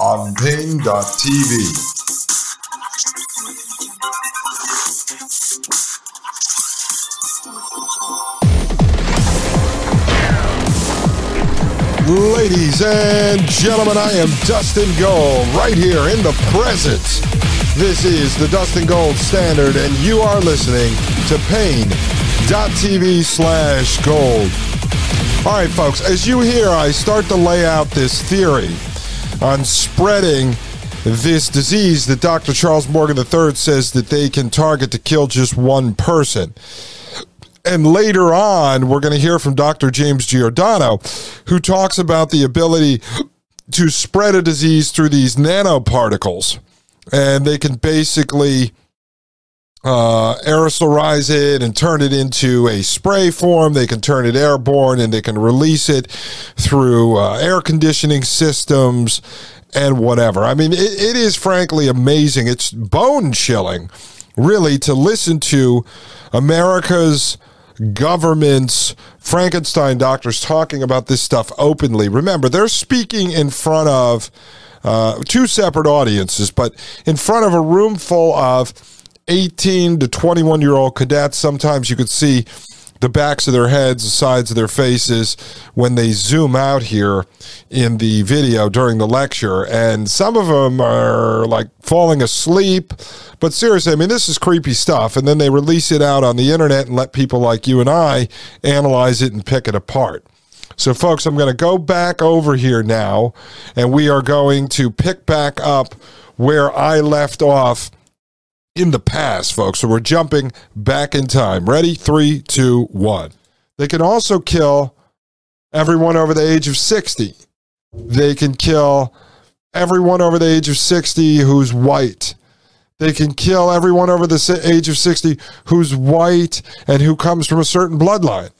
on Paine.tv. Ladies and gentlemen, I am Dustin Gold right here in the present. This is the Dustin Gold Standard, and you are listening to Paine.tv slash gold. All right, folks, as you hear, I start to lay out this theory on spreading this disease that Dr. Charles Morgan III says that they can target to kill just one person. And later on, we're going to hear from Dr. James Giordano, who talks about the ability to spread a disease through these nanoparticles. And they can basically uh, aerosolize it and turn it into a spray form. They can turn it airborne and they can release it through uh, air conditioning systems and whatever. I mean, it, it is frankly amazing. It's bone chilling, really, to listen to America's government's Frankenstein doctors talking about this stuff openly. Remember, they're speaking in front of uh, two separate audiences, but in front of a room full of 18 to 21 year old cadets. Sometimes you could see the backs of their heads, the sides of their faces when they zoom out here in the video during the lecture. And some of them are like falling asleep. But seriously, I mean, this is creepy stuff. And then they release it out on the internet and let people like you and I analyze it and pick it apart. So, folks, I'm going to go back over here now, and we are going to pick back up where I left off in the past, folks. So we're jumping back in time. Ready? Three, two, one. They can also kill everyone over the age of 60. They can kill everyone over the age of 60 who's white. They can kill everyone over the age of 60 who's white and who comes from a certain bloodline.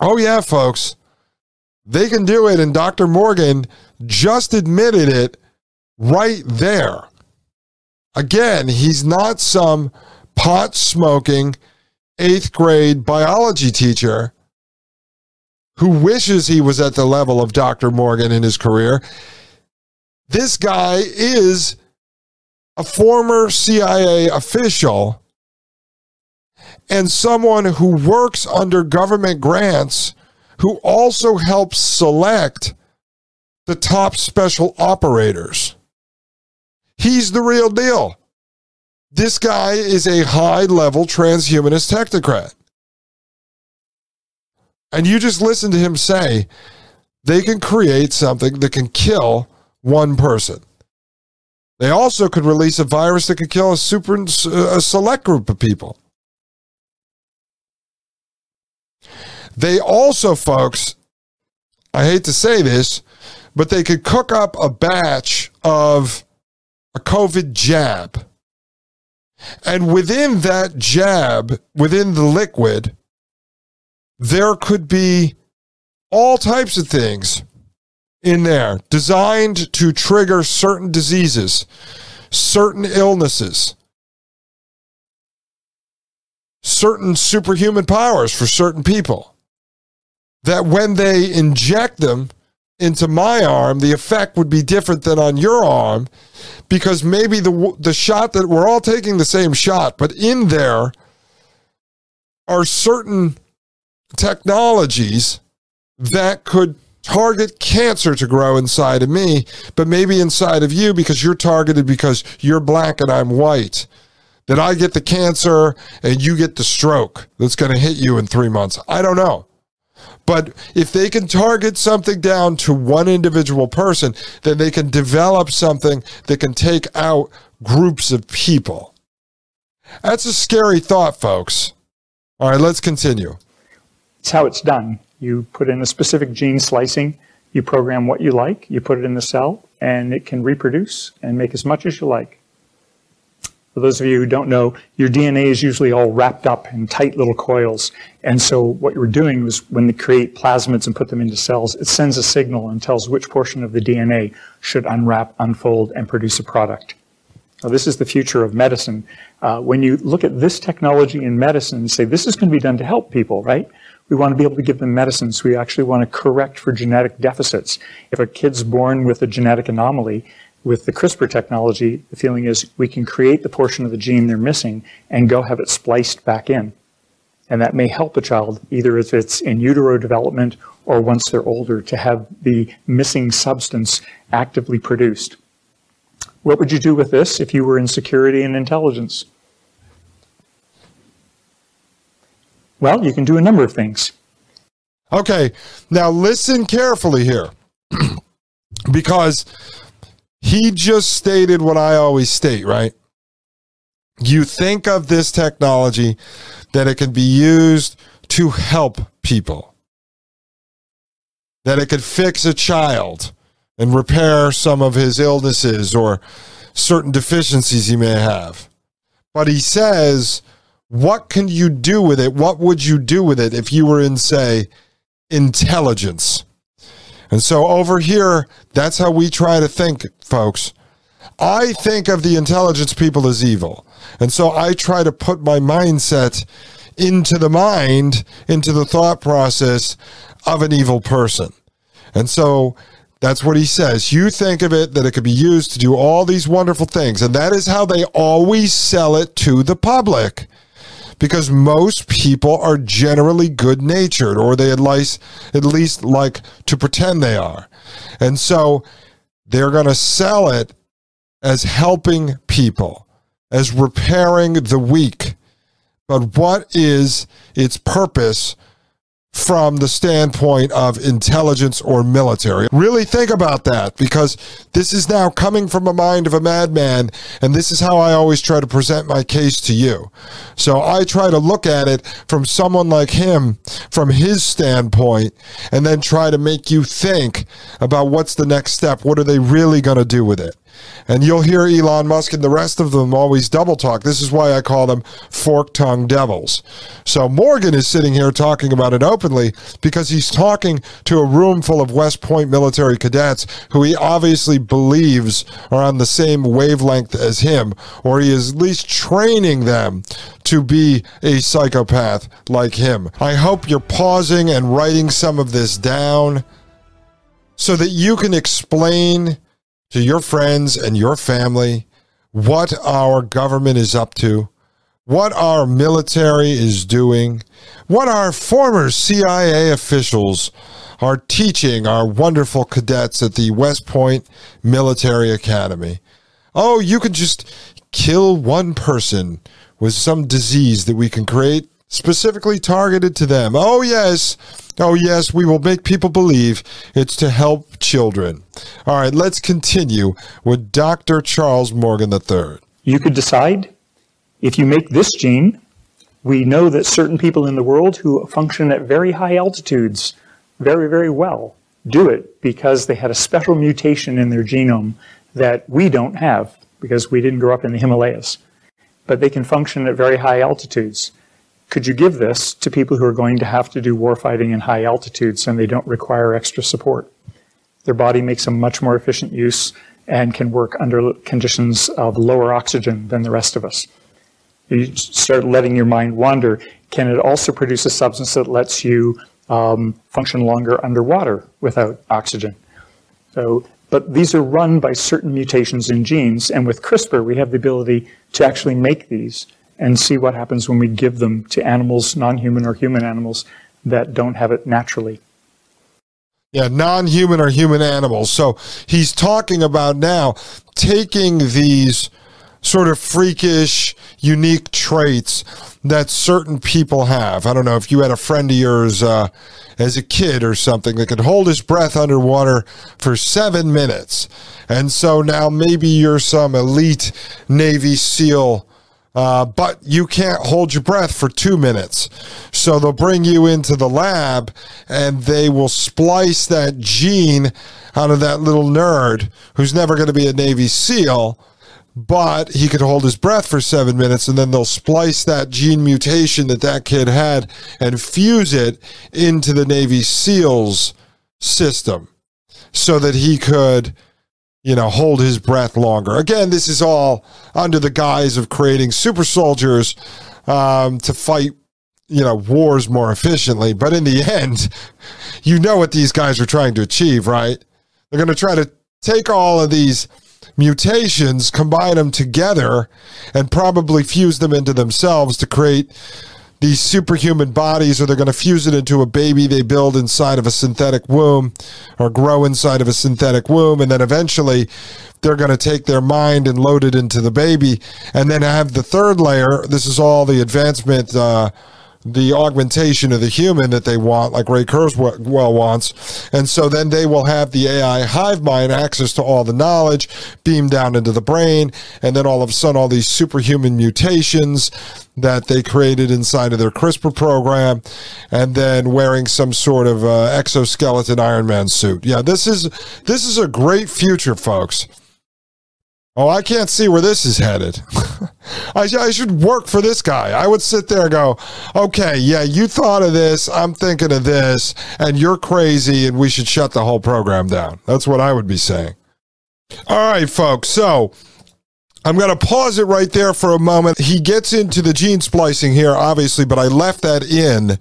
Oh, yeah, folks. They can do it. And Dr. Morgan just admitted it right there. Again, he's not some pot smoking eighth grade biology teacher who wishes he was at the level of Dr. Morgan in his career. This guy is a former CIA official and someone who works under government grants who also helps select the top special operators. He's the real deal. This guy is a high level transhumanist technocrat. And you just listen to him say they can create something that can kill one person. They also could release a virus that could kill a super a select group of people. They also, folks, I hate to say this, but they could cook up a batch of a COVID jab. And within that jab, within the liquid, there could be all types of things in there designed to trigger certain diseases, certain illnesses, certain superhuman powers for certain people. That when they inject them into my arm, the effect would be different than on your arm because maybe the the shot that we're all taking the same shot, but in there are certain technologies that could target cancer to grow inside of me, but maybe inside of you because you're targeted because you're black and I'm white. That I get the cancer and you get the stroke that's going to hit you in three months. I don't know. But if they can target something down to one individual person, then they can develop something that can take out groups of people. That's a scary thought, folks. All right, let's continue. It's how it's done. You put in a specific gene slicing, you program what you like, you put it in the cell, and it can reproduce and make as much as you like. For those of you who don't know, your DNA is usually all wrapped up in tight little coils. And so what you're doing is when they create plasmids and put them into cells, it sends a signal and tells which portion of the DNA should unwrap, unfold, and produce a product. Now, this is the future of medicine. Uh, when you look at this technology in medicine and say, this is going to be done to help people, right? We want to be able to give them medicines. We actually want to correct for genetic deficits. If a kid's born with a genetic anomaly, with the CRISPR technology, the feeling is we can create the portion of the gene they're missing and go have it spliced back in. And that may help a child, either if it's in utero development or once they're older, to have the missing substance actively produced. What would you do with this if you were in security and intelligence? Well, you can do a number of things. Okay, now listen carefully here because he just stated what I always state, right? You think of this technology that it can be used to help people, that it could fix a child and repair some of his illnesses or certain deficiencies he may have. But he says, what can you do with it? What would you do with it if you were in, say, intelligence? And so over here, that's how we try to think, folks. I think of the intelligence people as evil. And so I try to put my mindset into the mind, into the thought process of an evil person. And so that's what he says. You think of it that it could be used to do all these wonderful things. And that is how they always sell it to the public because most people are generally good natured or they at least, at least like to pretend they are. And so they're going to sell it as helping people, as repairing the weak. But what is its purpose from the standpoint of intelligence or military. Really think about that because this is now coming from a mind of a madman, and this is how I always try to present my case to you. So I try to look at it from someone like him, from his standpoint, and then try to make you think about what's the next step. What are they really going to do with it? And you'll hear Elon Musk and the rest of them always double talk. This is why I call them fork tongue devils. So Morgan is sitting here talking about it openly because he's talking to a room full of West Point military cadets who he obviously believes are on the same wavelength as him, or he is at least training them to be a psychopath like him. I hope you're pausing and writing some of this down so that you can explain to your friends and your family what our government is up to, what our military is doing, what our former CIA officials are teaching our wonderful cadets at the West Point Military Academy. Oh, you can just kill one person with some disease that we can create specifically targeted to them. Oh, yes. Oh, yes, we will make people believe it's to help children. All right, let's continue with Dr. Charles Morgan III. You could decide if you make this gene, we know that certain people in the world who function at very high altitudes very, very well do it because they had a special mutation in their genome that we don't have because we didn't grow up in the Himalayas. But they can function at very high altitudes. Could you give this to people who are going to have to do warfighting in high altitudes and they don't require extra support? their body makes a much more efficient use and can work under conditions of lower oxygen than the rest of us. You start letting your mind wander. Can it also produce a substance that lets you um, function longer underwater without oxygen? So, but these are run by certain mutations in genes, and with CRISPR, we have the ability to actually make these and see what happens when we give them to animals, non-human or human animals, that don't have it naturally. Yeah, non human or human animals. So he's talking about now taking these sort of freakish, unique traits that certain people have. I don't know if you had a friend of yours uh, as a kid or something that could hold his breath underwater for seven minutes. And so now maybe you're some elite Navy SEAL uh, but you can't hold your breath for two minutes. So they'll bring you into the lab and they will splice that gene out of that little nerd who's never going to be a Navy SEAL, but he could hold his breath for seven minutes and then they'll splice that gene mutation that that kid had and fuse it into the Navy SEALs system so that he could you know, hold his breath longer. Again, this is all under the guise of creating super soldiers um, to fight, you know, wars more efficiently. But in the end, you know what these guys are trying to achieve, right? They're going to try to take all of these mutations, combine them together, and probably fuse them into themselves to create these superhuman bodies, or they're going to fuse it into a baby they build inside of a synthetic womb or grow inside of a synthetic womb. And then eventually they're going to take their mind and load it into the baby and then have the third layer. This is all the advancement. Uh, the augmentation of the human that they want, like Ray Kurzweil wants. And so then they will have the AI hive mind access to all the knowledge beamed down into the brain. And then all of a sudden, all these superhuman mutations that they created inside of their CRISPR program, and then wearing some sort of uh, exoskeleton Iron Man suit. Yeah, this is this is a great future, folks. Oh, I can't see where this is headed. I, I, should work for this guy. I would sit there and go, okay, yeah, you thought of this. I'm thinking of this, and you're crazy, and we should shut the whole program down. That's what I would be saying. All right, folks. So I'm going to pause it right there for a moment. He gets into the gene splicing here, obviously, but I left that in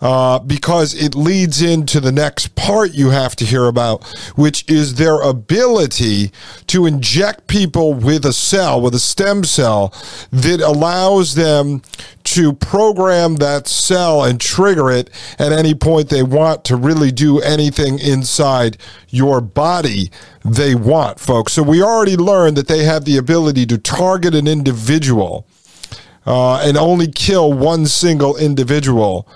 uh, because it leads into the next part you have to hear about, which is their ability to inject people with a cell, with a stem cell that allows them to program that cell and trigger it at any point they want to really do anything inside your body they want, folks. So we already learned that they have the ability to target an individual uh, and only kill one single individual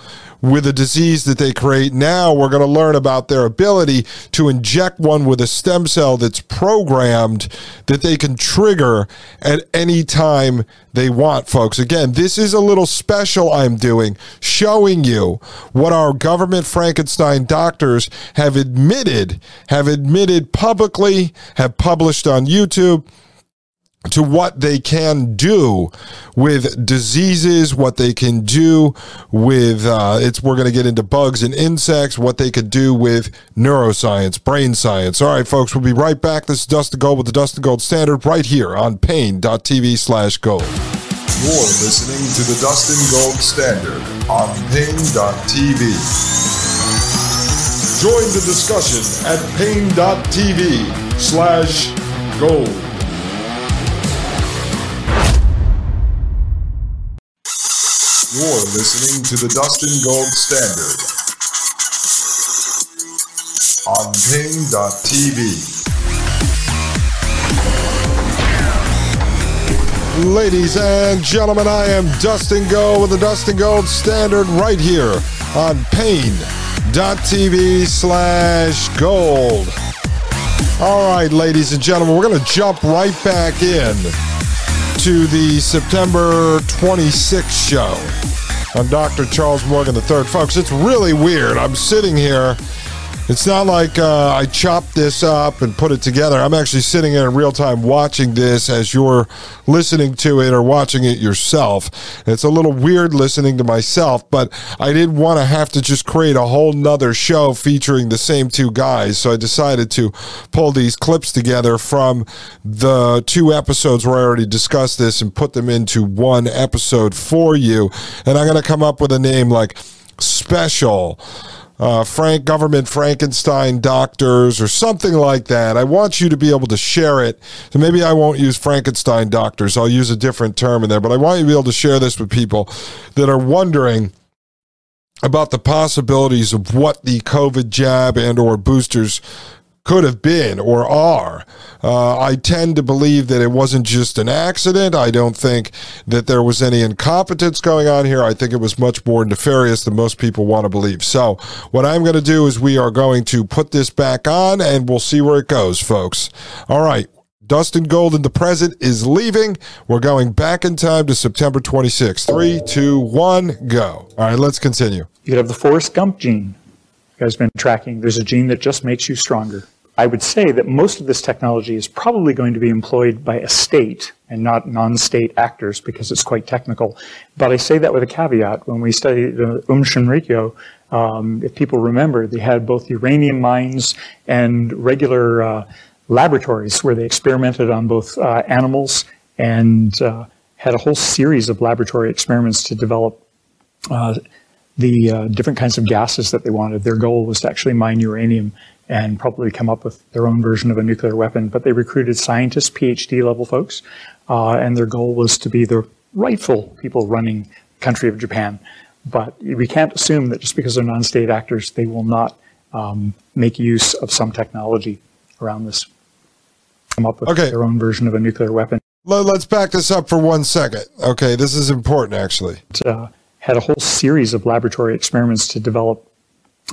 with a disease that they create. Now we're going to learn about their ability to inject one with a stem cell that's programmed that they can trigger at any time they want, folks. Again, this is a little special I'm doing, showing you what our government Frankenstein doctors have admitted, have admitted publicly, have published on YouTube to what they can do with diseases, what they can do with uh, it's. We're going to get into bugs and insects, what they could do with neuroscience, brain science. All right, folks, we'll be right back. This is Dustin Gold with the Dustin Gold Standard right here on Paine.tv slash gold. You're listening to the Dustin Gold Standard on Paine.tv. Join the discussion at Paine.tv slash gold. You're listening to the Dustin Gold Standard on Paine.tv. Ladies and gentlemen, I am Dustin Gold with the Dustin Gold Standard right here on Paine.tv slash gold. All right, ladies and gentlemen, we're going to jump right back in to the September 26th show on Dr. Charles Morgan III. Folks, it's really weird. I'm sitting here It's not like uh, I chopped this up and put it together. I'm actually sitting in real time watching this as you're listening to it or watching it yourself. It's a little weird listening to myself, but I didn't want to have to just create a whole nother show featuring the same two guys. So I decided to pull these clips together from the two episodes where I already discussed this and put them into one episode for you. And I'm going to come up with a name like Special uh, Frank Government Frankenstein Doctors or something like that. I want you to be able to share it. So maybe I won't use Frankenstein Doctors. I'll use a different term in there, but I want you to be able to share this with people that are wondering about the possibilities of what the COVID jab and or boosters could have been or are. Uh, I tend to believe that it wasn't just an accident. I don't think that there was any incompetence going on here. I think it was much more nefarious than most people want to believe. So, what I'm going to do is we are going to put this back on and we'll see where it goes, folks. All right. Dustin Gold in the present is leaving. We're going back in time to September 26th. Three, two, one, go. All right, let's continue. You could have the Forrest Gump gene. You guys been tracking. There's a gene that just makes you stronger. I would say that most of this technology is probably going to be employed by a state and not non-state actors because it's quite technical. But I say that with a caveat. When we studied uh, Aum Shinrikyo, um, if people remember, they had both uranium mines and regular uh, laboratories where they experimented on both uh, animals and uh, had a whole series of laboratory experiments to develop uh, the uh, different kinds of gases that they wanted. Their goal was to actually mine uranium and probably come up with their own version of a nuclear weapon. But they recruited scientists, PhD level folks, uh, and their goal was to be the rightful people running the country of Japan. But we can't assume that just because they're non-state actors, they will not um, make use of some technology around this. Come up with okay. their own version of a nuclear weapon. Let's back this up for one second. Okay, this is important actually. Uh, had a whole series of laboratory experiments to develop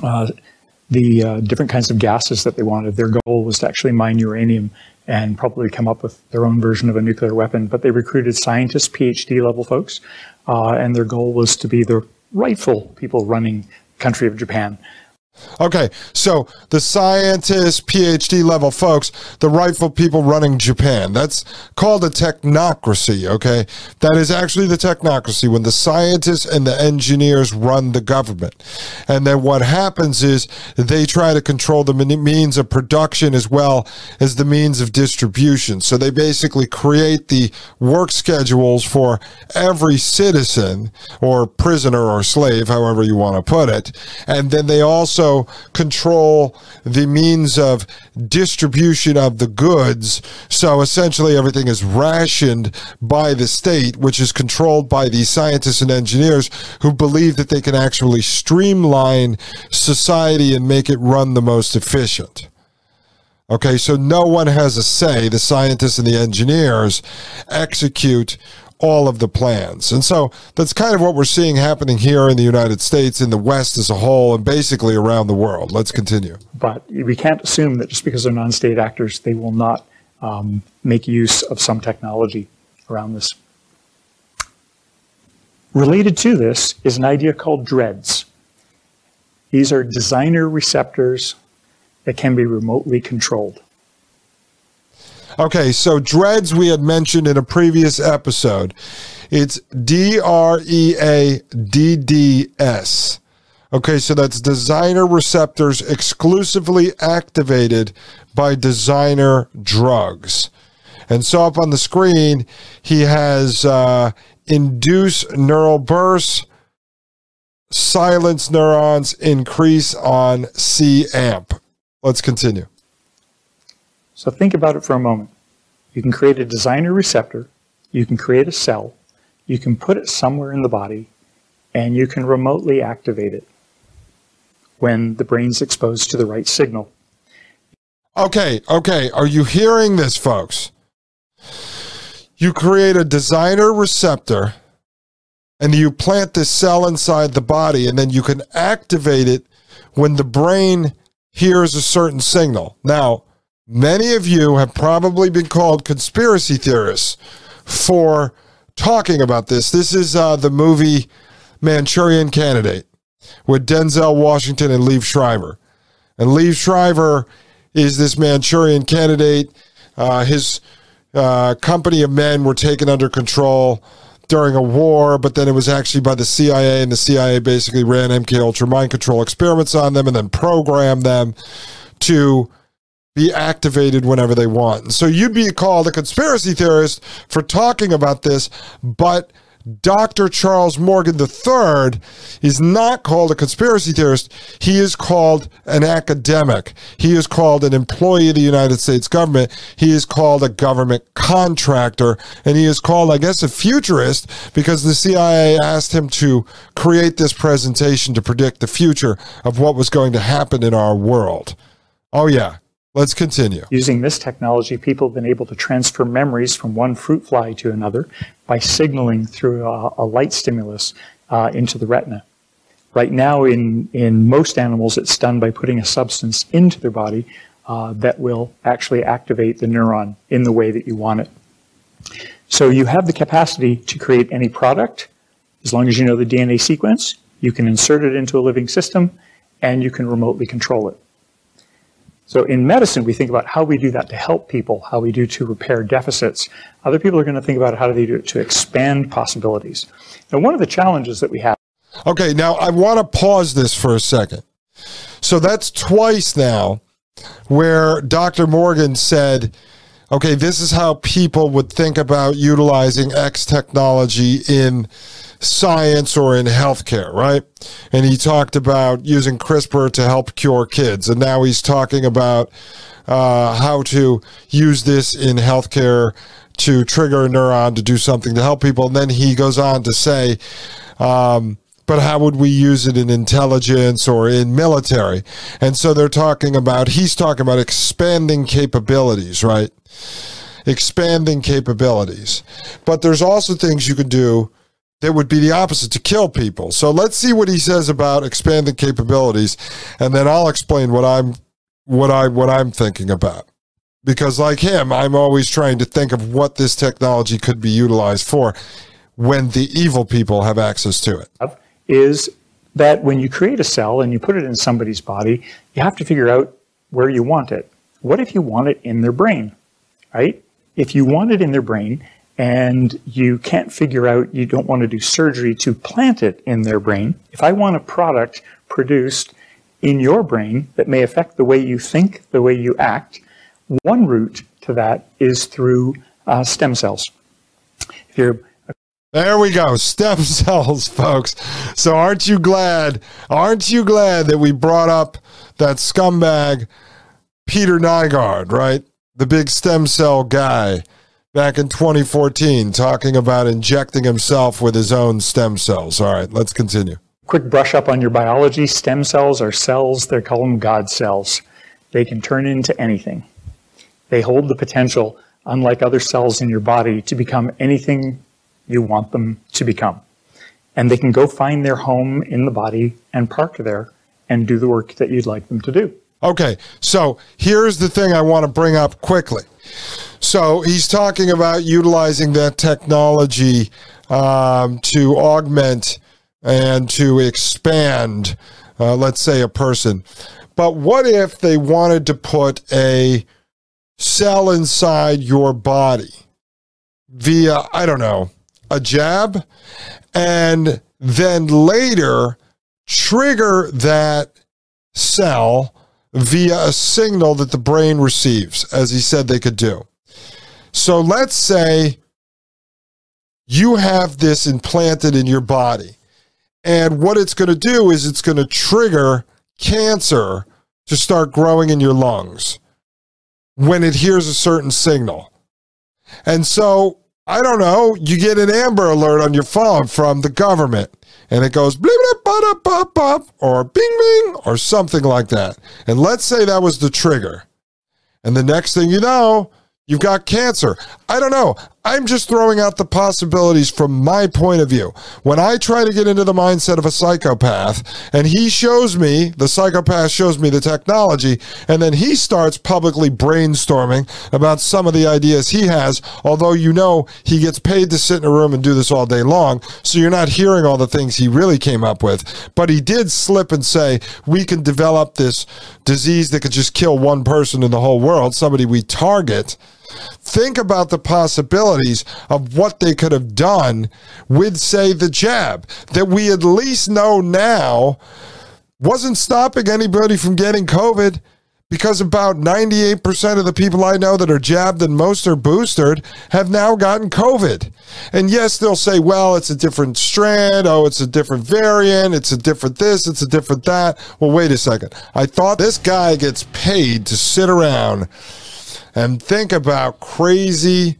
uh, the uh, different kinds of gases that they wanted. Their goal was to actually mine uranium and probably come up with their own version of a nuclear weapon. But they recruited scientists, PhD level folks, uh, and their goal was to be the rightful people running country of Japan. Okay, so the scientists, PhD level folks, the rightful people running Japan. That's called a technocracy, okay? That is actually the technocracy when the scientists and the engineers run the government. And then what happens is they try to control the means of production as well as the means of distribution. So they basically create the work schedules for every citizen or prisoner or slave, however you want to put it. And then they also also control the means of distribution of the goods. So essentially, everything is rationed by the state, which is controlled by these scientists and engineers who believe that they can actually streamline society and make it run the most efficient. Okay, so no one has a say. The scientists and the engineers execute all of the plans. And so that's kind of what we're seeing happening here in the United States, in the West as a whole, and basically around the world. Let's continue. But we can't assume that just because they're non state actors, they will not um, make use of some technology around this. Related to this is an idea called DREADDs. These are designer receptors that can be remotely controlled. Okay, so DREADDs we had mentioned in a previous episode. It's D R E A D D S. Okay, so that's designer receptors exclusively activated by designer drugs. And so up on the screen, he has uh, induce neural bursts, silence neurons, increase on cAMP. Let's continue. So think about it for a moment. You can create a designer receptor, you can create a cell, you can put it somewhere in the body, and you can remotely activate it when the brain's exposed to the right signal. Okay, okay. Are you hearing this, folks? You create a designer receptor and you plant this cell inside the body, and then you can activate it when the brain hears a certain signal. Now, Many of you have probably been called conspiracy theorists for talking about this. This is uh, the movie Manchurian Candidate with Denzel Washington and Liev Schreiber. And Liev Schreiber is this Manchurian candidate. Uh, his uh, company of men were taken under control during a war, but then it was actually by the CIA, and the CIA basically ran MK Ultra mind control experiments on them and then programmed them to be activated whenever they want. So you'd be called a conspiracy theorist for talking about this, but Dr. Charles Morgan III is not called a conspiracy theorist. He is called an academic. He is called an employee of the United States government. He is called a government contractor. And he is called, I guess, a futurist because the CIA asked him to create this presentation to predict the future of what was going to happen in our world. Oh, yeah. Let's continue. Using this technology, people have been able to transfer memories from one fruit fly to another by signaling through a, a light stimulus uh, into the retina. Right now, in, in most animals, it's done by putting a substance into their body uh, that will actually activate the neuron in the way that you want it. So you have the capacity to create any product as long as you know the DNA sequence. You can insert it into a living system and you can remotely control it. So in medicine, we think about how we do that to help people, how we do to repair deficits. Other people are going to think about how do they do it to expand possibilities. And one of the challenges that we have. Okay, now I want to pause this for a second. So that's twice now where Dr. Morgan said, okay, this is how people would think about utilizing X technology in science or in healthcare, right? And he talked about using CRISPR to help cure kids. And now he's talking about uh, how to use this in healthcare to trigger a neuron to do something to help people. And then he goes on to say, um, but how would we use it in intelligence or in military? And so they're talking about, he's talking about expanding capabilities, right? Expanding capabilities. But there's also things you can do that would be the opposite to kill people. So let's see what he says about expanding capabilities, and then I'll explain what I'm what I what I'm thinking about. Because like him, I'm always trying to think of what this technology could be utilized for when the evil people have access to it. Is that when you create a cell and you put it in somebody's body, you have to figure out where you want it. What if you want it in their brain? Right? If you want it in their brain, and you can't figure out, you don't want to do surgery to plant it in their brain. If I want a product produced in your brain that may affect the way you think, the way you act, one route to that is through uh, stem cells. If you're there we go. Stem cells, folks. So aren't you glad? Aren't you glad that we brought up that scumbag Peter Nygard, right? The big stem cell guy back in 2014 talking about injecting himself with his own stem cells. All right, let's continue. Quick brush up on your biology. Stem cells are cells, they call them God cells. They can turn into anything. They hold the potential, unlike other cells in your body, to become anything you want them to become. And they can go find their home in the body and park there and do the work that you'd like them to do. Okay, so here's the thing I want to bring up quickly. So he's talking about utilizing that technology um, to augment and to expand, uh, let's say, a person. But what if they wanted to put a cell inside your body via, I don't know, a jab, and then later trigger that cell via a signal that the brain receives, as he said they could do. So let's say you have this implanted in your body, and what it's going to do is it's going to trigger cancer to start growing in your lungs when it hears a certain signal. And so, I don't know, you get an Amber Alert on your phone from the government and it goes bleep, bleep, bop, bop, or bing, bing, or something like that. And let's say that was the trigger. And the next thing you know, you've got cancer. I don't know. I'm just throwing out the possibilities from my point of view. When I try to get into the mindset of a psychopath and he shows me, the psychopath shows me the technology, and then he starts publicly brainstorming about some of the ideas he has, although you know he gets paid to sit in a room and do this all day long, so you're not hearing all the things he really came up with. But he did slip and say, we can develop this disease that could just kill one person in the whole world, somebody we target. Think about the possibilities of what they could have done with, say, the jab that we at least know now wasn't stopping anybody from getting COVID because about 98% of the people I know that are jabbed and most are boosted have now gotten COVID. And yes, they'll say, well, it's a different strand. Oh, it's a different variant. It's a different this. It's a different that. Well, wait a second. I thought this guy gets paid to sit around and think about crazy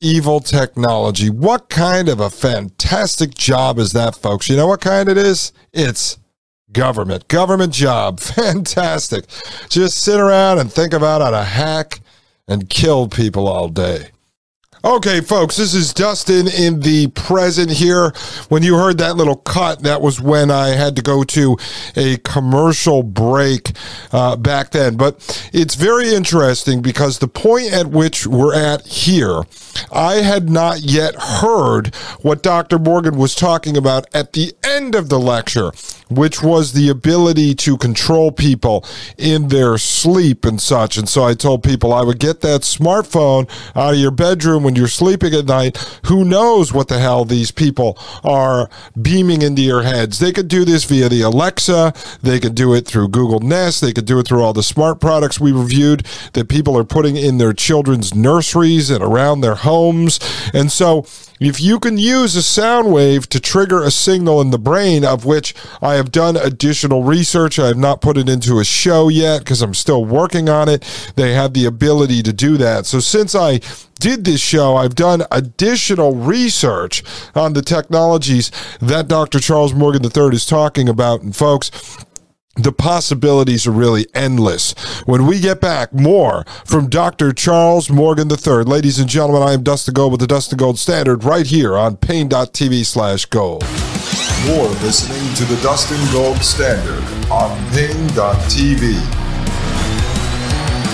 evil technology. What kind of a fantastic job is that, folks? You know what kind it is? It's government. Government job. Fantastic. Just sit around and think about how to hack and kill people all day. Okay, folks, this is Dustin in the present here. When you heard that little cut, that was when I had to go to a commercial break uh, back then. But it's very interesting because the point at which we're at here, I had not yet heard what Dr. Morgan was talking about at the end of the lecture, which was the ability to control people in their sleep and such. And so I told people I would get that smartphone out of your bedroom when you're sleeping at night, who knows what the hell these people are beaming into your heads. They could do this via the Alexa, they could do it through Google Nest, they could do it through all the smart products we reviewed that people are putting in their children's nurseries and around their homes. And so if you can use a sound wave to trigger a signal in the brain, of which I have done additional research, I have not put it into a show yet because I'm still working on it. They have the ability to do that. So since I did this show, I've done additional research on the technologies that Dr. Charles Morgan III is talking about. And folks, the possibilities are really endless. When we get back, more from Dr. Charles Morgan III. Ladies and gentlemen, I am Dustin Gold with the Dustin Gold Standard right here on Paine.tv slash gold. You're listening to the Dustin Gold Standard on Paine.tv.